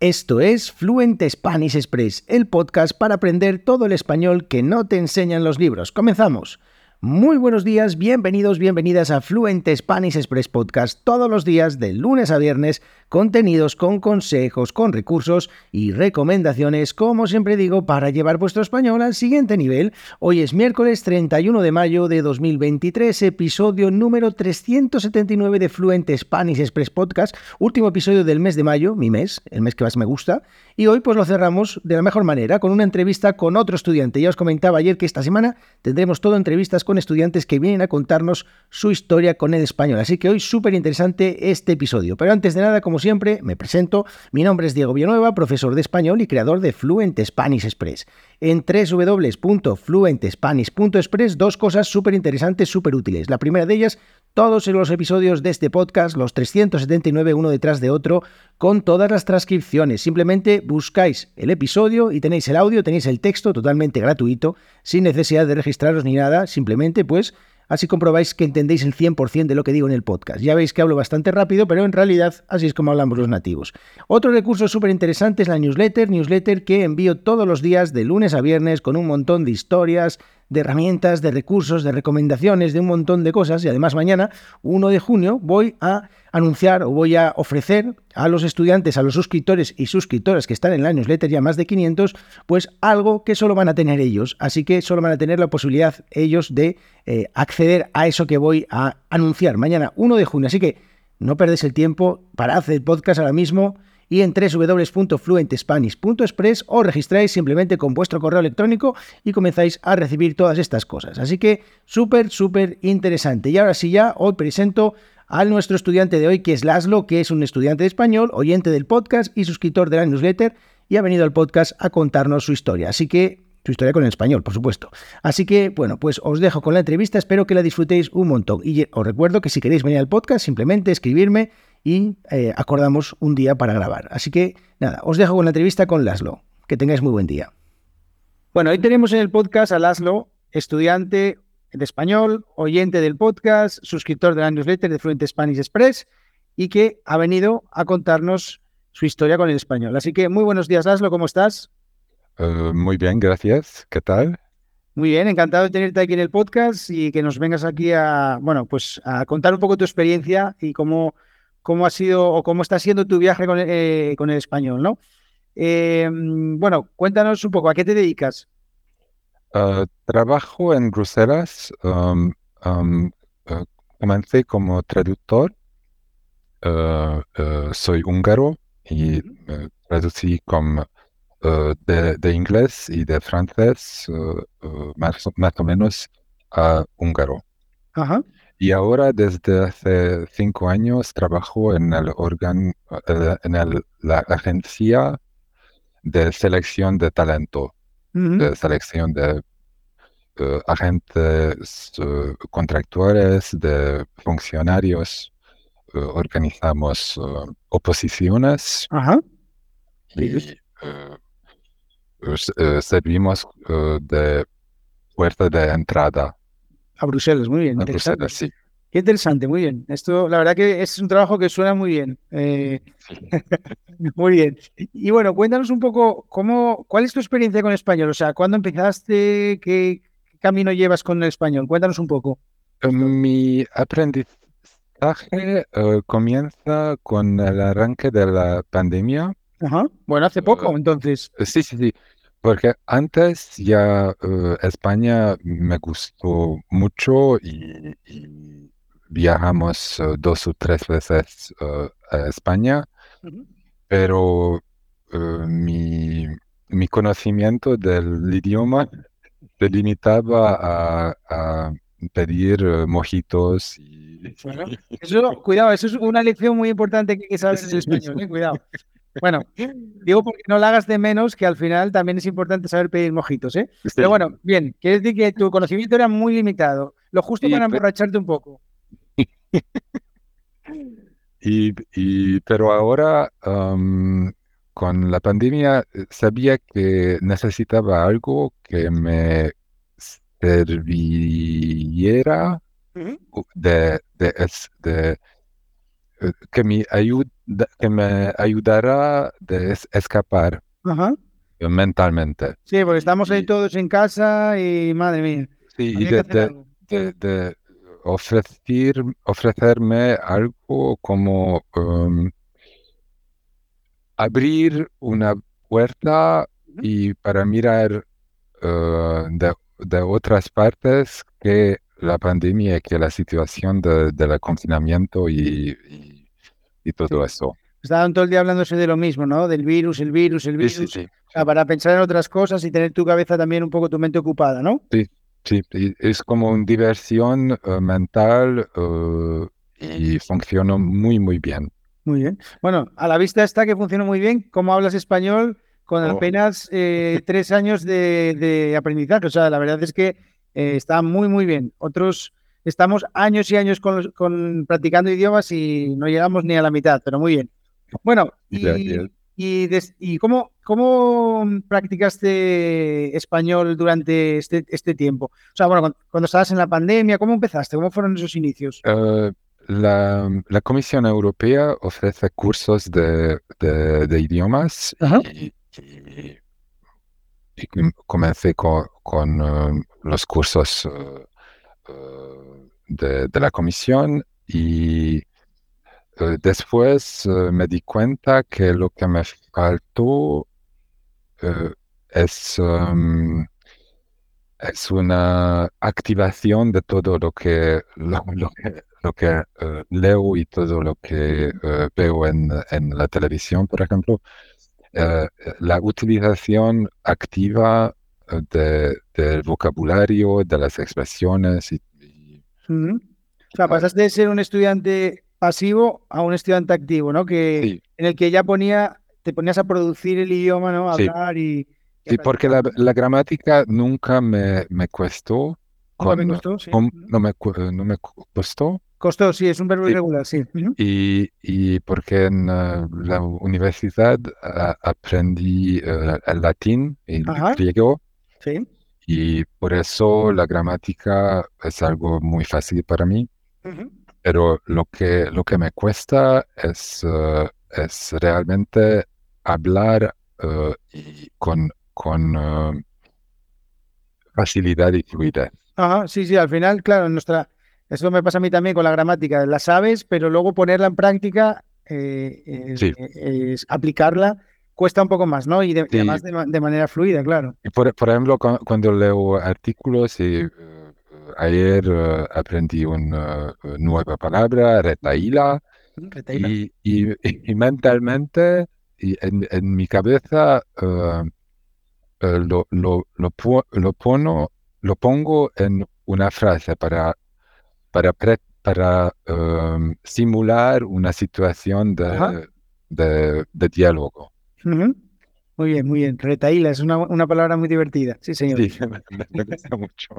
Esto es Fluent Spanish Express, el podcast para aprender todo el español que no te enseñan los libros. Comenzamos. Muy buenos días, bienvenidos, bienvenidas a Fluent Spanish Express Podcast todos los días de lunes a viernes, contenidos con consejos, con recursos y recomendaciones, como siempre digo, para llevar vuestro español al siguiente nivel. Hoy es miércoles 31 de mayo de 2023, episodio número 379 de Fluent Spanish Express Podcast, último episodio del mes de mayo, mi mes, el mes que más me gusta, y hoy pues lo cerramos de la mejor manera, con una entrevista con otro estudiante. Ya os comentaba ayer que esta semana tendremos todo entrevistas con estudiantes que vienen a contarnos su historia con el español. Así que hoy súper interesante este episodio. Pero antes de nada, como siempre, me presento. Mi nombre es Diego Villanueva, profesor de español y creador de Fluent Spanish Express. En www.fluentespanish.express, dos cosas súper interesantes, súper útiles. La primera de ellas, todos los episodios de este podcast, los 379 uno detrás de otro, con todas las transcripciones. Simplemente buscáis el episodio y tenéis el audio, tenéis el texto totalmente gratuito, sin necesidad de registraros ni nada, simplemente pues así comprobáis que entendéis el 100% de lo que digo en el podcast. Ya veis que hablo bastante rápido, pero en realidad así es como hablamos los nativos. Otro recurso súper interesante es la newsletter, newsletter que envío todos los días de lunes a viernes con un montón de historias, de herramientas, de recursos, de recomendaciones, de un montón de cosas. Y además mañana, 1 de junio, voy a anunciar o voy a ofrecer a los estudiantes, a los suscriptores y suscriptoras que están en la newsletter, ya más de 500, pues algo que solo van a tener ellos. Así que solo van a tener la posibilidad ellos de eh, acceder a eso que voy a anunciar mañana 1 de junio. Así que no perdéis el tiempo, para hacer el podcast ahora mismo y en www.fluentespanish.express os registráis simplemente con vuestro correo electrónico y comenzáis a recibir todas estas cosas. Así que súper, súper interesante. Y ahora sí ya os presento a nuestro estudiante de hoy, que es Laszlo, que es un estudiante de español, oyente del podcast y suscriptor de la newsletter, y ha venido al podcast a contarnos su historia. Así que su historia con el español, por supuesto. Así que, bueno, pues os dejo con la entrevista, espero que la disfrutéis un montón. Y os recuerdo que si queréis venir al podcast, simplemente escribirme y eh, acordamos un día para grabar. Así que nada, os dejo con la entrevista con Laszlo. Que tengáis muy buen día. Bueno, hoy tenemos en el podcast a Laszlo, estudiante de español, oyente del podcast, suscriptor de la newsletter de Fluent Spanish Express y que ha venido a contarnos su historia con el español. Así que muy buenos días, Laszlo, ¿cómo estás? Eh, muy bien, gracias. ¿Qué tal? Muy bien, encantado de tenerte aquí en el podcast y que nos vengas aquí a, bueno, pues a contar un poco tu experiencia y cómo cómo ha sido o cómo está siendo tu viaje con, eh, el español, ¿no? Em, bueno, cuéntanos un poco, ¿a qué te dedicas? Ah, trabajo en Bruselas. Um, um, uh, comencé como traductor. Uh, uh, soy húngaro y traducí como de, inglés y de francés más, más, o menos a húngaro. Ajá. Y ahora desde hace cinco años trabajo en el órgano, eh, en la agencia de selección de talento, de selección de eh, agentes uh, contractores, de funcionarios. organizamos oposiciones y servimos de puerta de entrada a Bruselas, muy bien. A sí. Qué interesante, muy bien. Esto, la verdad que es un trabajo que suena muy bien. Eh, muy bien. Y bueno, cuéntanos un poco cómo, cuál es tu experiencia con el español. O sea, ¿cuándo empezaste? ¿Qué camino llevas con el español? Cuéntanos un poco. Eh, mi aprendizaje eh, comienza con el arranque de la pandemia. Ajá. Bueno, hace poco, entonces. Sí, sí, sí. Porque antes ya eh, España me gustó mucho y, viajamos eh, dos o tres veces eh, a España, pero mi, mi, conocimiento del idioma se limitaba a, pedir mojitos y... eso, cuidado, eso es una lección muy importante que hay que saber en español, cuidado. Bueno, digo porque no la hagas de menos, que al final también es importante saber pedir mojitos, ¿eh? Pero bueno, bien, quiere decir que tu conocimiento era muy limitado, lo justo para emborracharte un poco. y, pero ahora, con la pandemia, eh, sabía que necesitaba algo que me serviera de, de, de, eh, que me ayude que me ayudará de escapar mentalmente. Sí, porque estamos ahí todos en casa y madre mía. Sí, y de, ofrecer, ofrecerme algo como um, abrir una puerta y para mirar uh, de, otras partes que la pandemia, que la situación de, del confinamiento y, y, todo eso. Estaban todo el día hablándose de lo mismo, ¿no? Del virus, el virus, el virus. Sí, sí, para pensar en otras cosas y tener tu cabeza también un poco tu mente ocupada, ¿no? Sí, sí. Es como una diversión uh, mental uh, y funcionó muy, muy bien. Muy bien. Bueno, a la vista está que funcionó muy bien. ¿Cómo hablas español con oh. apenas eh, tres años de, aprendizaje? O sea, la verdad es que eh, está muy, muy bien. Otros estamos años y años con, practicando idiomas y no llegamos ni a la mitad, pero muy bien. Bueno, y, y, cómo, cómo practicaste español durante este, este tiempo? O sea, bueno, cuando, estabas en la pandemia, ¿cómo empezaste? ¿Cómo fueron esos inicios? Eh, la, Comisión Europea ofrece cursos de, idiomas y, comencé con, eh, los cursos eh, eh, de, la Comisión y después me di cuenta que lo que me faltó es... Em, es una activación de todo lo que, lo, que, lo que eh, leo y todo lo que eh, veo en, en, la televisión, por ejemplo, eh, la utilización activa de, del vocabulario, de las expresiones. Y, O sea, pasaste de ser un estudiante pasivo a un estudiante activo, ¿no? Que, En el que ya ponía, te ponías a producir el idioma, ¿no? A hablar y... Sí, porque la, la, gramática nunca me, me costó. ¿Nunca me costó? Sí. no, me, no me costó Costó, sí, es un verbo irregular, sí. Y, y porque en uh, la universidad uh, aprendí uh, el latín y el griego. Sí. Y por eso la gramática es algo muy fácil para mí. Pero lo que, lo que me cuesta es, es realmente hablar y con, con facilidad y fluidez. Ajá, sí, sí, al final, claro, en nuestra eso me pasa a mí también con la gramática. La sabes, pero luego ponerla en práctica, eh, es, aplicarla, cuesta un poco más, ¿no? Y, además de, manera fluida, claro. Por, por ejemplo, cuando leo artículos, y, eh, ayer eh, aprendí una nueva palabra, retaíla, y, y, mentalmente, y en, mi cabeza, lo, lo, lo, lo, lo pongo en una frase para para, para simular una situación de, de, diálogo. Muy bien, muy bien. Retaíla es una, una, palabra muy divertida. Sí, señor. Sí, me, gusta mucho.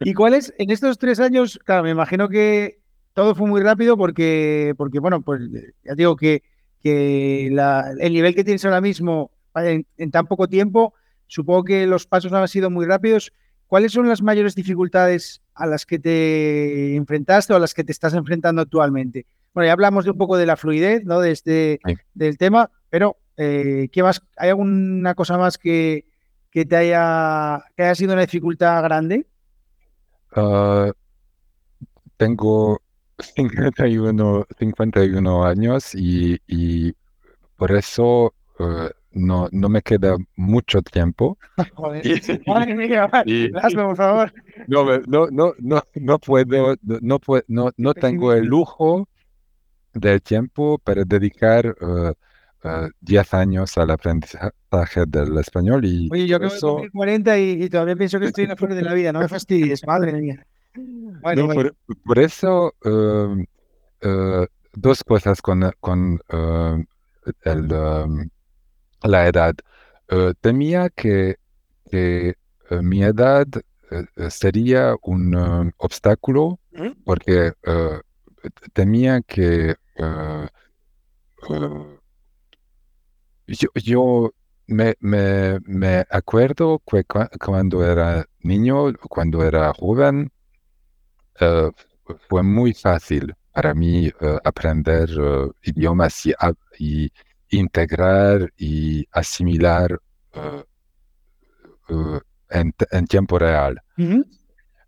¿Y cuáles, en estos tres años, claro, me imagino que todo fue muy rápido porque, porque bueno, pues ya digo que, que la, el nivel que tienes ahora mismo en, en, tan poco tiempo, supongo que los pasos han sido muy rápidos. ¿Cuáles son las mayores dificultades a las que te enfrentaste o a las que te estás enfrentando actualmente? Bueno, ya hablamos de un poco de la fluidez, ¿no? De este, del tema, pero eh, ¿qué más? ¿Hay alguna cosa más que, que te haya, que haya sido una dificultad grande? Ah, tengo 51, 51 años y, y por eso uh, no, no me queda mucho tiempo. Joder, madre mía, por favor. No, no, no, no, no puedo, no, no tengo el lujo del tiempo para dedicar uh, uh, 10 años al aprendizaje del español. Y Oye, yo acabo de 40 y, todavía pienso que estoy en la flor de la vida, no me fastidies, madre mía. Bueno, Por, por, eso, uh, dos cosas con, con el, um, la edad. Uh, temía que, que uh, mi edad sería un obstáculo porque temía que yo, yo me, me, me, acuerdo que cuando era niño, cuando era joven, fue muy fácil para mí aprender idiomas y, integrar y asimilar en, tiempo real.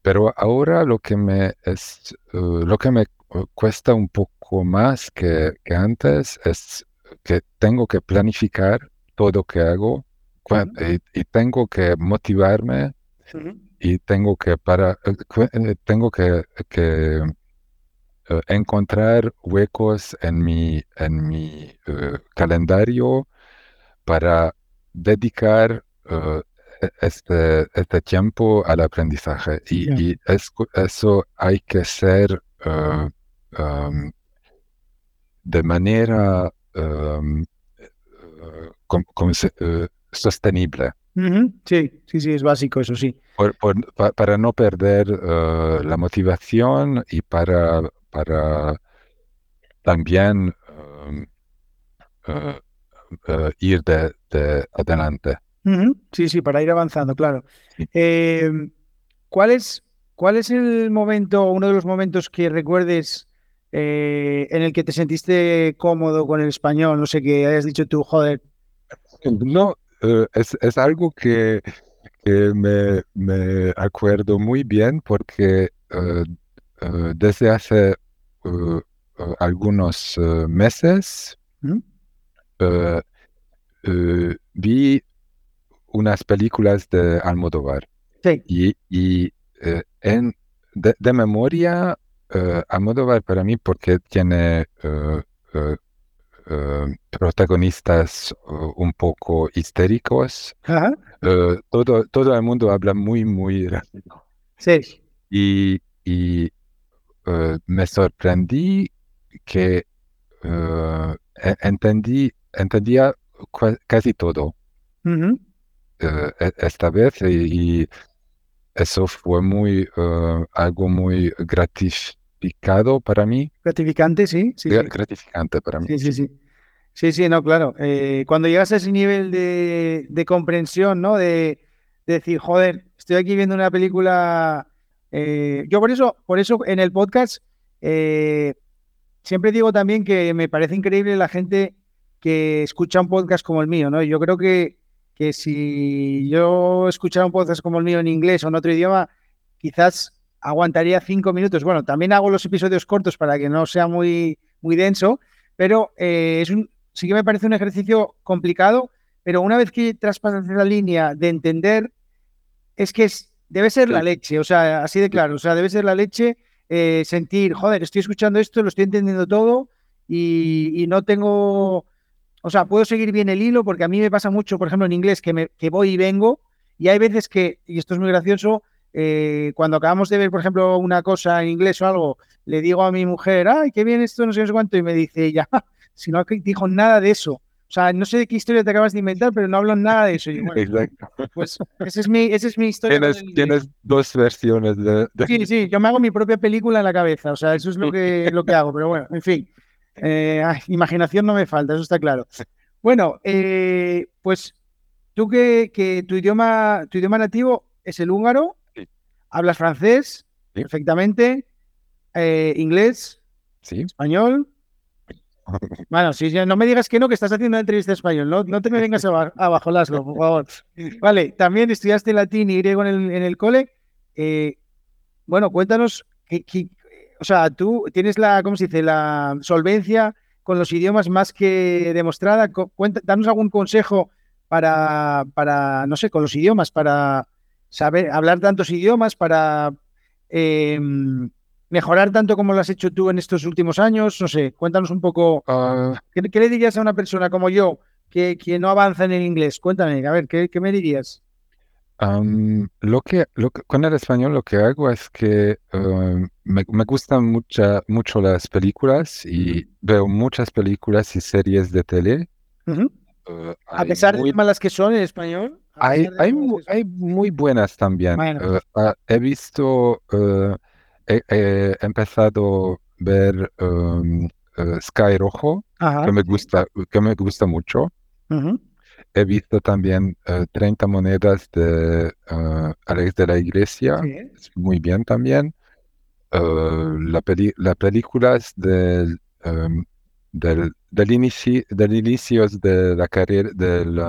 Pero ahora lo que me es lo que me cuesta un poco más que, que antes es que tengo que planificar todo lo que hago y, tengo que motivarme y tengo que para eh, eh, tengo que, que eh, encontrar huecos en mi en mi calendario para dedicar e, este, este tiempo al aprendizaje. Y, eso hay que ser de manera sostenible. Sí, sí, sí, es básico, eso sí. para no perder eh, la motivación y para, para también eh, eh, ir de, adelante. Sí, sí, para ir avanzando, claro. Em, ¿cuál, es, ¿Cuál es el momento, uno de los momentos que recuerdes en el que te sentiste cómodo con el español? No sé, que hayas dicho tú, joder. No, eh, es, es, algo que, que me, me, acuerdo muy bien porque eh, eh, desde hace algunos meses ¿Mm? vi unas películas de Almodóvar. Y, y en, de, de memoria, Almodóvar para mí, porque tiene eh, protagonistas eh, un poco histéricos. Eh, todo, todo el mundo habla muy, muy rápido. Sí. Y, y me sorprendí que e, entendí, entendía casi todo e, esta vez y, eso fue muy algo muy gratificado para mí. Gratificante, sí. sí, Gratificante para mí. Sí, sí, sí. Sí, sí, no, claro. Eh, cuando llegas a ese nivel de, de comprensión, ¿no? De, decir, joder, estoy aquí viendo una película. Eh, yo por eso, por eso en el podcast eh, siempre digo también que me parece increíble la gente que escucha un podcast como el mío, ¿no? Yo creo que, que si yo escuchara un podcast como el mío en inglés o en otro idioma, quizás aguantaría cinco minutos. Bueno, también hago los episodios cortos para que no sea muy, muy denso, pero eh, es un, sí que me parece un ejercicio complicado, pero una vez que traspasas la línea de entender, es que es, debe ser la leche, o sea, así de claro, o sea, debe ser la leche eh, sentir, joder, estoy escuchando esto, lo estoy entendiendo todo y, no tengo, o sea, puedo seguir bien el hilo porque a mí me pasa mucho, por ejemplo, en inglés, que, me, que voy y vengo y hay veces que, y esto es muy gracioso, eh, cuando acabamos de ver, por ejemplo, una cosa en inglés o algo, le digo a mi mujer, ay, qué bien esto, no sé, cuánto, y me dice, ya, si no dijo nada de eso. O sea, no sé de qué historia te acabas de inventar, pero no hablo nada de eso. Exacto. Pues esa es mi, esa es mi historia. Tienes, dos versiones de, Sí, sí, yo me hago mi propia película en la cabeza. O sea, eso es lo que, lo que hago. Pero bueno, en fin. Eh, imaginación no me falta, eso está claro. Bueno, eh, pues tú que, que, tu idioma, tu idioma nativo es el húngaro, Hablas francés perfectamente, eh, inglés, ¿Sí? español. Bueno, si no me digas que no, que estás haciendo una entrevista en español, no, no te me vengas abajo, Laszlo, por favor. Vale, también estudiaste latín y griego en el, cole. Bueno, cuéntanos, o sea, tú tienes la, ¿cómo se dice?, la solvencia con los idiomas más que demostrada. Cuenta, danos algún consejo para, para, no sé, con los idiomas, para saber hablar tantos idiomas para em, mejorar tanto como lo has hecho tú en estos últimos años? No sé, cuéntanos un poco. Ah. ¿qué, le dirías a una persona como yo que, que, no avanza en el inglés? Cuéntame, a ver, ¿qué, me dirías? Lo, que, lo con el español lo que hago es que em, me, gustan mucha, mucho las películas y veo muchas películas y series de tele. Eh, a pesar de malas que son en español. Hay, hay, hay, muy buenas también. Eh, ah, he visto, uh, he, empezado a ver um, Sky Rojo, que me gusta, que me gusta mucho. He visto también 30 monedas de Alex de la Iglesia, muy bien también. la las películas del, em, del, del, inicio, del inicio de la carrera del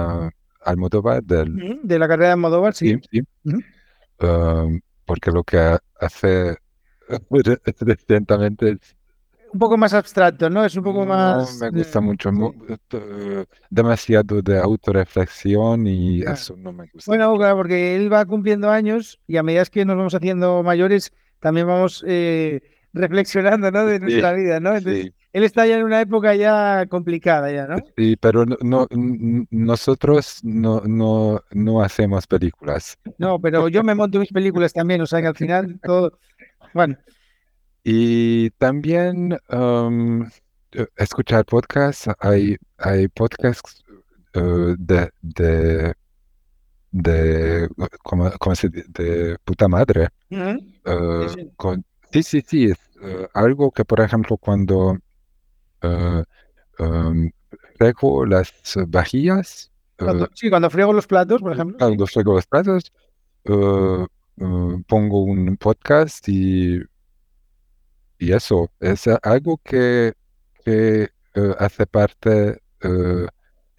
Almodóvar. Del, de la carrera de Almodóvar, sí. Em, porque lo que hace recientemente es un poco más abstracto, ¿no? Es un poco más... No me gusta mucho, eh, demasiado de autorreflexión y eso no me gusta. Bueno, claro, porque él va cumpliendo años y a medida que nos vamos haciendo mayores, también vamos eh, reflexionando, ¿no? De nuestra vida, ¿no? Entonces, él está ya en una época ya complicada, ya, ¿no? Sí, pero no, nosotros no, no, no hacemos películas. No, pero yo me monto mis películas también, o sea que al final todo... Bueno, y también um, eh, escuchar podcasts. Hay, hay podcasts uh, de, de, de, ¿cómo, se dice? de puta madre. Uh, sí, con, sí, sí, sí. Es, algo que, por ejemplo, cuando um, frego las vajillas. sí, cuando friego los platos, por ejemplo. Cuando friego los platos, pongo un podcast y y eso es algo que, que eh, hace parte eh,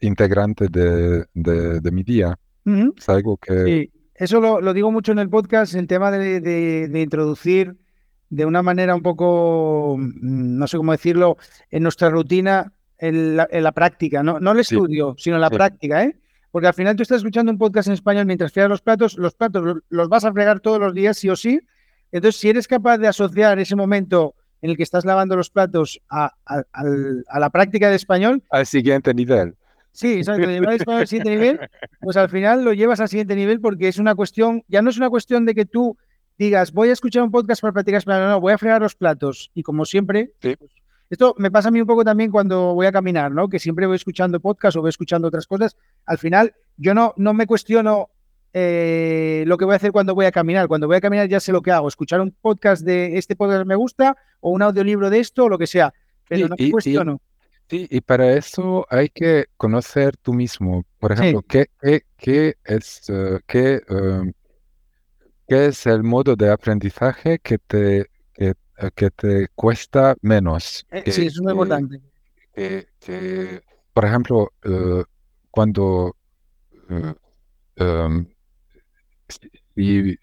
integrante de, de, mi día. Es algo que... Sí, eso lo, lo, digo mucho en el podcast, el tema de, de, introducir de una manera un poco, mm, no sé cómo decirlo, en nuestra rutina, en la, en la práctica, no, no el estudio, sino la práctica, ¿eh? Porque al final tú estás escuchando un podcast en español mientras fregas los platos, los platos los vas a fregar todos los días, sí o sí, entonces, si eres capaz de asociar ese momento en el que estás lavando los platos a, la práctica de español. Al siguiente nivel. Sí, exacto, llevar al siguiente nivel, pues al final lo llevas al siguiente nivel porque es una cuestión, ya no es una cuestión de que tú digas, voy a escuchar un podcast para practicar español, no, voy a fregar los platos. Y como siempre, pues, esto me pasa a mí un poco también cuando voy a caminar, ¿no? Que siempre voy escuchando podcast o voy escuchando otras cosas. Al final, yo no, no me cuestiono eh, lo que voy a hacer cuando voy a caminar. Cuando voy a caminar ya sé lo que hago, escuchar un podcast de este podcast me gusta o un audiolibro de esto o lo que sea, pero no me cuestiono. sí, y para eso hay que conocer tú mismo. Por ejemplo, ¿qué, qué, es, eh, qué, em, qué es el modo de aprendizaje que te, que, eh, te cuesta menos? sí, es muy importante. por ejemplo, cuando y,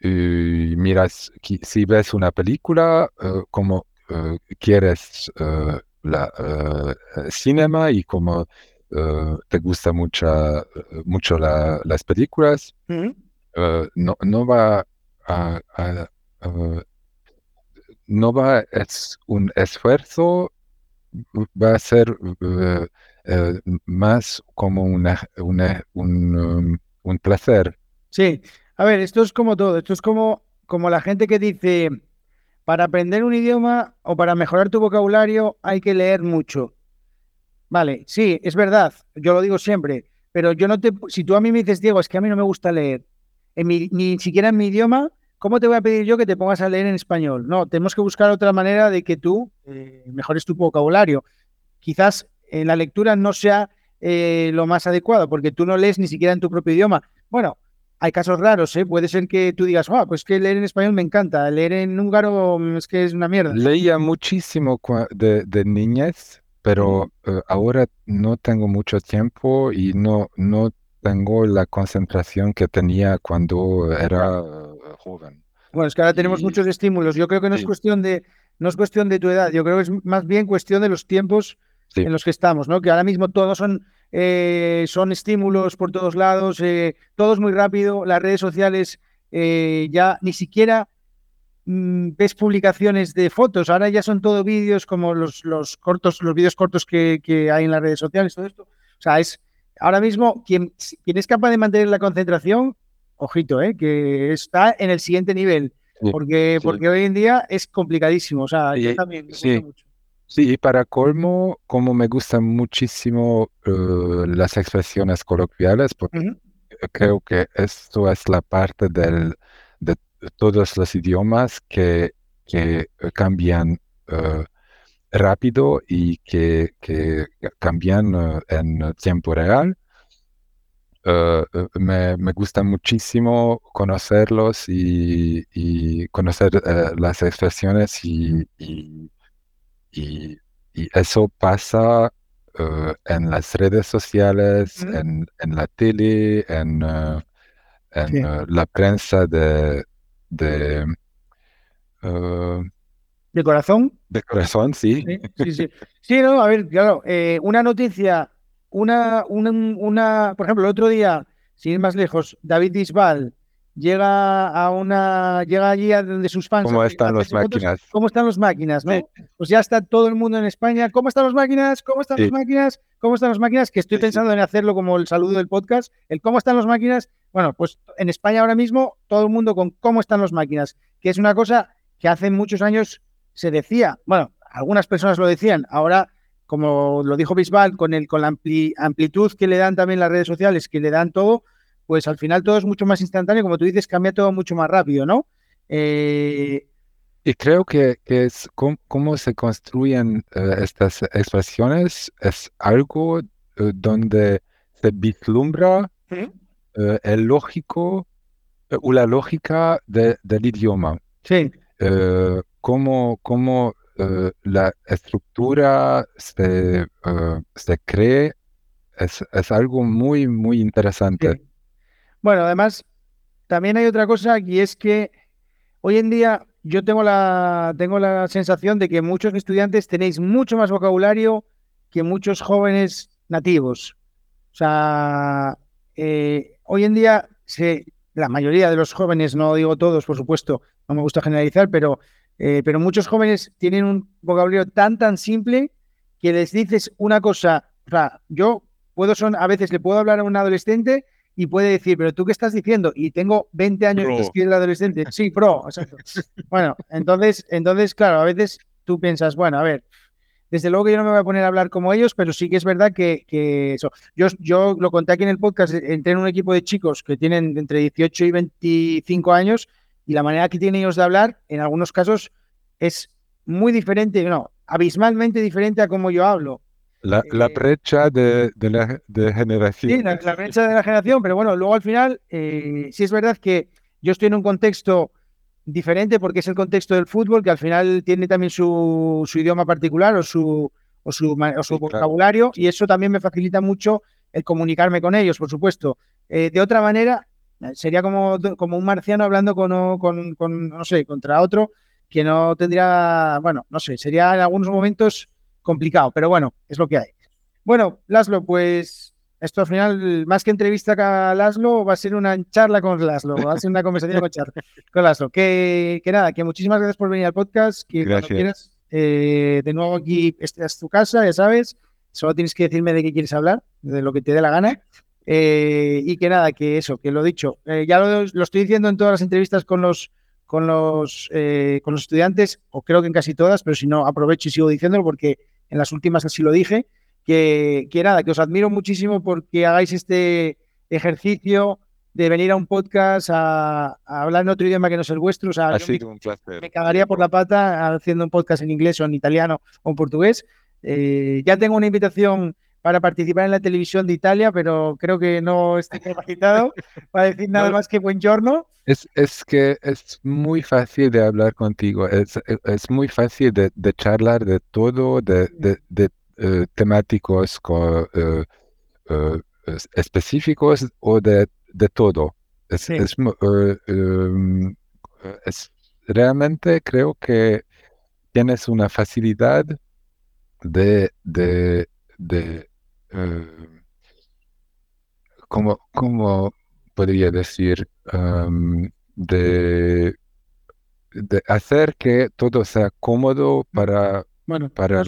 miras, si ves una película, eh, como eh, quieres uh, la cinema y como te gusta mucha, mucho las películas, no, no va a, no va es un esfuerzo, va a ser más como una, una un, um, un placer. Sí, a ver, esto es como todo, esto es como, como la gente que dice, para aprender un idioma o para mejorar tu vocabulario hay que leer mucho. Vale, sí, es verdad, yo lo digo siempre, pero yo no te, si tú a mí me dices, Diego, es que a mí no me gusta leer, en ni siquiera en mi idioma, ¿cómo te voy a pedir yo que te pongas a leer en español? No, tenemos que buscar otra manera de que tú eh, mejores tu vocabulario. Quizás en la lectura no sea eh, lo más adecuado, porque tú no lees ni siquiera en tu propio idioma. Bueno, hay casos raros, ¿eh? Puede ser que tú digas, ah, pues que leer en español me encanta, leer en húngaro mm, es que es una mierda. Leía muchísimo de, de niñez, pero eh, ahora no tengo mucho tiempo y no, no tengo la concentración que tenía cuando era joven. Bueno, es que ahora tenemos muchos estímulos. Yo creo que no es cuestión de no es cuestión de tu edad, yo creo que es más bien cuestión de los tiempos en los que estamos, ¿no? Que ahora mismo todos son eh, son estímulos por todos lados, eh, todo es muy rápido, las redes sociales eh, ya ni siquiera mm, ves publicaciones de fotos, ahora ya son todo vídeos como los, los cortos, los vídeos cortos que, hay en las redes sociales, todo esto. O sea, es ahora mismo quien, quien es capaz de mantener la concentración, ojito, eh, que está en el siguiente nivel. porque, porque hoy en día es complicadísimo. O sea, yo también mucho. Sí, y para colmo, como me gustan muchísimo eh, las expresiones coloquiales, porque creo que esto es la parte del, de todos los idiomas que, que cambian eh, rápido y que, que cambian eh, en tiempo real. me, me, gusta muchísimo conocerlos y, conocer las expresiones y, y, y, eso pasa en las redes sociales, en, en, la tele, en, en la prensa de... de ¿De corazón? De corazón, sí. Sí, sí, sí. no, a ver, claro, eh, una noticia, una, una, una, por ejemplo, el otro día, sin ir más lejos, David Bisbal llega a una, llega allí a donde sus fans. ¿Cómo están las máquinas? ¿Cómo están las máquinas? ¿no? Pues ya está todo el mundo en España. ¿Cómo están las máquinas? ¿Cómo están las máquinas? ¿Cómo están las máquinas? Que estoy pensando en hacerlo como el saludo del podcast. El cómo están las máquinas. Bueno, pues en España ahora mismo todo el mundo con cómo están las máquinas, que es una cosa que hace muchos años se decía, bueno, algunas personas lo decían, ahora, como lo dijo Bisbal, con, el, con la amplitud que le dan también las redes sociales, que le dan todo, pues al final todo es mucho más instantáneo, como tú dices, cambia todo mucho más rápido, ¿no? Eh, y creo que, es cómo, se construyen eh, estas expresiones es algo eh, donde se vislumbra el lógico o la lógica del idioma. Sí cómo, cómo la estructura se, se cree es, es, algo muy, muy interesante. Bueno, además, también hay otra cosa y es que hoy en día yo tengo la, tengo la sensación de que muchos estudiantes tenéis mucho más vocabulario que muchos jóvenes nativos. O sea, eh, hoy en día se, la mayoría de los jóvenes, no digo todos, por supuesto, no me gusta generalizar, pero eh, pero muchos jóvenes tienen un vocabulario tan, tan simple que les dices una cosa. O sea, yo puedo son, a veces le puedo hablar a un adolescente y puede decir, pero tú qué estás diciendo? Y tengo 20 años de el adolescente. Sí, pro, bueno, entonces, entonces, claro, a veces tú piensas, bueno, a ver, desde luego que yo no me voy a poner a hablar como ellos, pero sí que es verdad que, que eso. Yo, yo lo conté aquí en el podcast, entré en un equipo de chicos que tienen entre 18 y 25 años y la manera que tienen ellos de hablar, en algunos casos, es muy diferente, no, abismalmente diferente a como yo hablo. La, la eh, brecha de, de, la de generación. Sí, la, brecha de la generación, pero bueno, luego al final, eh, sí es verdad que yo estoy en un contexto diferente porque es el contexto del fútbol, que al final tiene también su, su idioma particular o su, o su, o su vocabulario, y eso también me facilita mucho el comunicarme con ellos, por supuesto. Eh, de otra manera, Sería como, como un marciano hablando con, con, con, no sé, contra otro que no tendría, bueno, no sé, sería en algunos momentos complicado, pero bueno, es lo que hay. Bueno, Laszlo, pues esto al final, más que entrevista a Laszlo, va a ser una charla con Laszlo, va a ser una conversación con, con Laszlo. Que, que, nada, que muchísimas gracias por venir al podcast, que gracias. cuando quieras, eh, de nuevo aquí, esta es tu casa, ya sabes, solo tienes que decirme de qué quieres hablar, de lo que te dé la gana. Eh, y que nada, que eso, que lo dicho, eh, ya lo, estoy diciendo en todas las entrevistas con los, con, los, con los estudiantes, o creo que en casi todas, pero si no, aprovecho y sigo diciéndolo porque en las últimas así lo dije, que, que nada, que os admiro muchísimo porque hagáis este ejercicio de venir a un podcast a, hablar en otro idioma que no es el vuestro. O sea, ha sido me, un placer. Me cagaría por la pata haciendo un podcast en inglés o en italiano o en portugués. ya tengo una invitación para participar en la televisión de Italia, pero creo que no estoy capacitado para decir nada más que buen giorno. Es, es que es muy fácil de hablar contigo, es, es muy fácil de, de, charlar de todo, de, de, de uh, temáticos uh, uh, específicos o de, de todo. Es, sí. es, um, es, realmente creo que tienes una facilidad de, de, eh, ¿cómo, ¿cómo, podría decir? Um, de, de, hacer que todo sea cómodo para, bueno, para.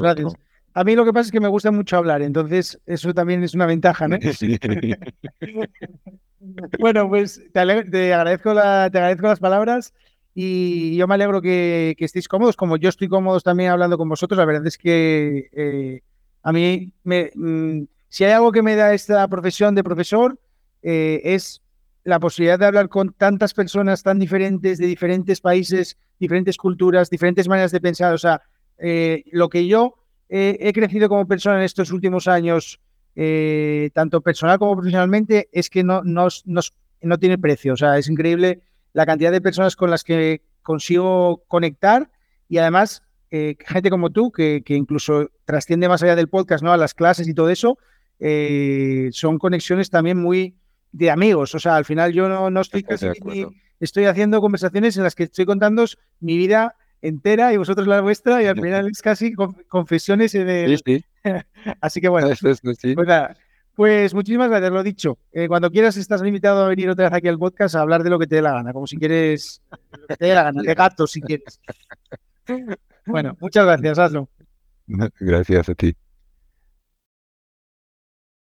A mí lo que pasa es que me gusta mucho hablar, entonces eso también es una ventaja, ¿no? bueno, pues te, te, agradezco la, te agradezco las palabras y yo me alegro que, que, estéis cómodos, como yo estoy cómodo también hablando con vosotros. La verdad es que eh, a mí, me, mm, si hay algo que me da esta profesión de profesor, eh, es la posibilidad de hablar con tantas personas tan diferentes, de diferentes países, diferentes culturas, diferentes maneras de pensar. O sea, eh, lo que yo he crecido como persona en estos últimos años eh, tanto personal como profesionalmente, es que no, no, no, tiene precio. O sea, es increíble la cantidad de personas con las que consigo conectar y además eh, gente como tú, que, que, incluso trasciende más allá del podcast, ¿no? A las clases y todo eso, eh, son conexiones también muy de amigos. O sea, al final yo no, no estoy casi estoy haciendo conversaciones en las que estoy contando mi vida entera y vosotros la vuestra y al final es casi confesiones. Sí, sí. Así que bueno, pues, pues, muchísimas gracias, lo dicho. Eh, cuando quieras estás invitado a venir otra vez aquí al podcast a hablar de lo que te dé la gana, como si quieres, lo que te dé la gana, de gato si quieres. Bueno, muchas gracias, hazlo. Gracias a ti.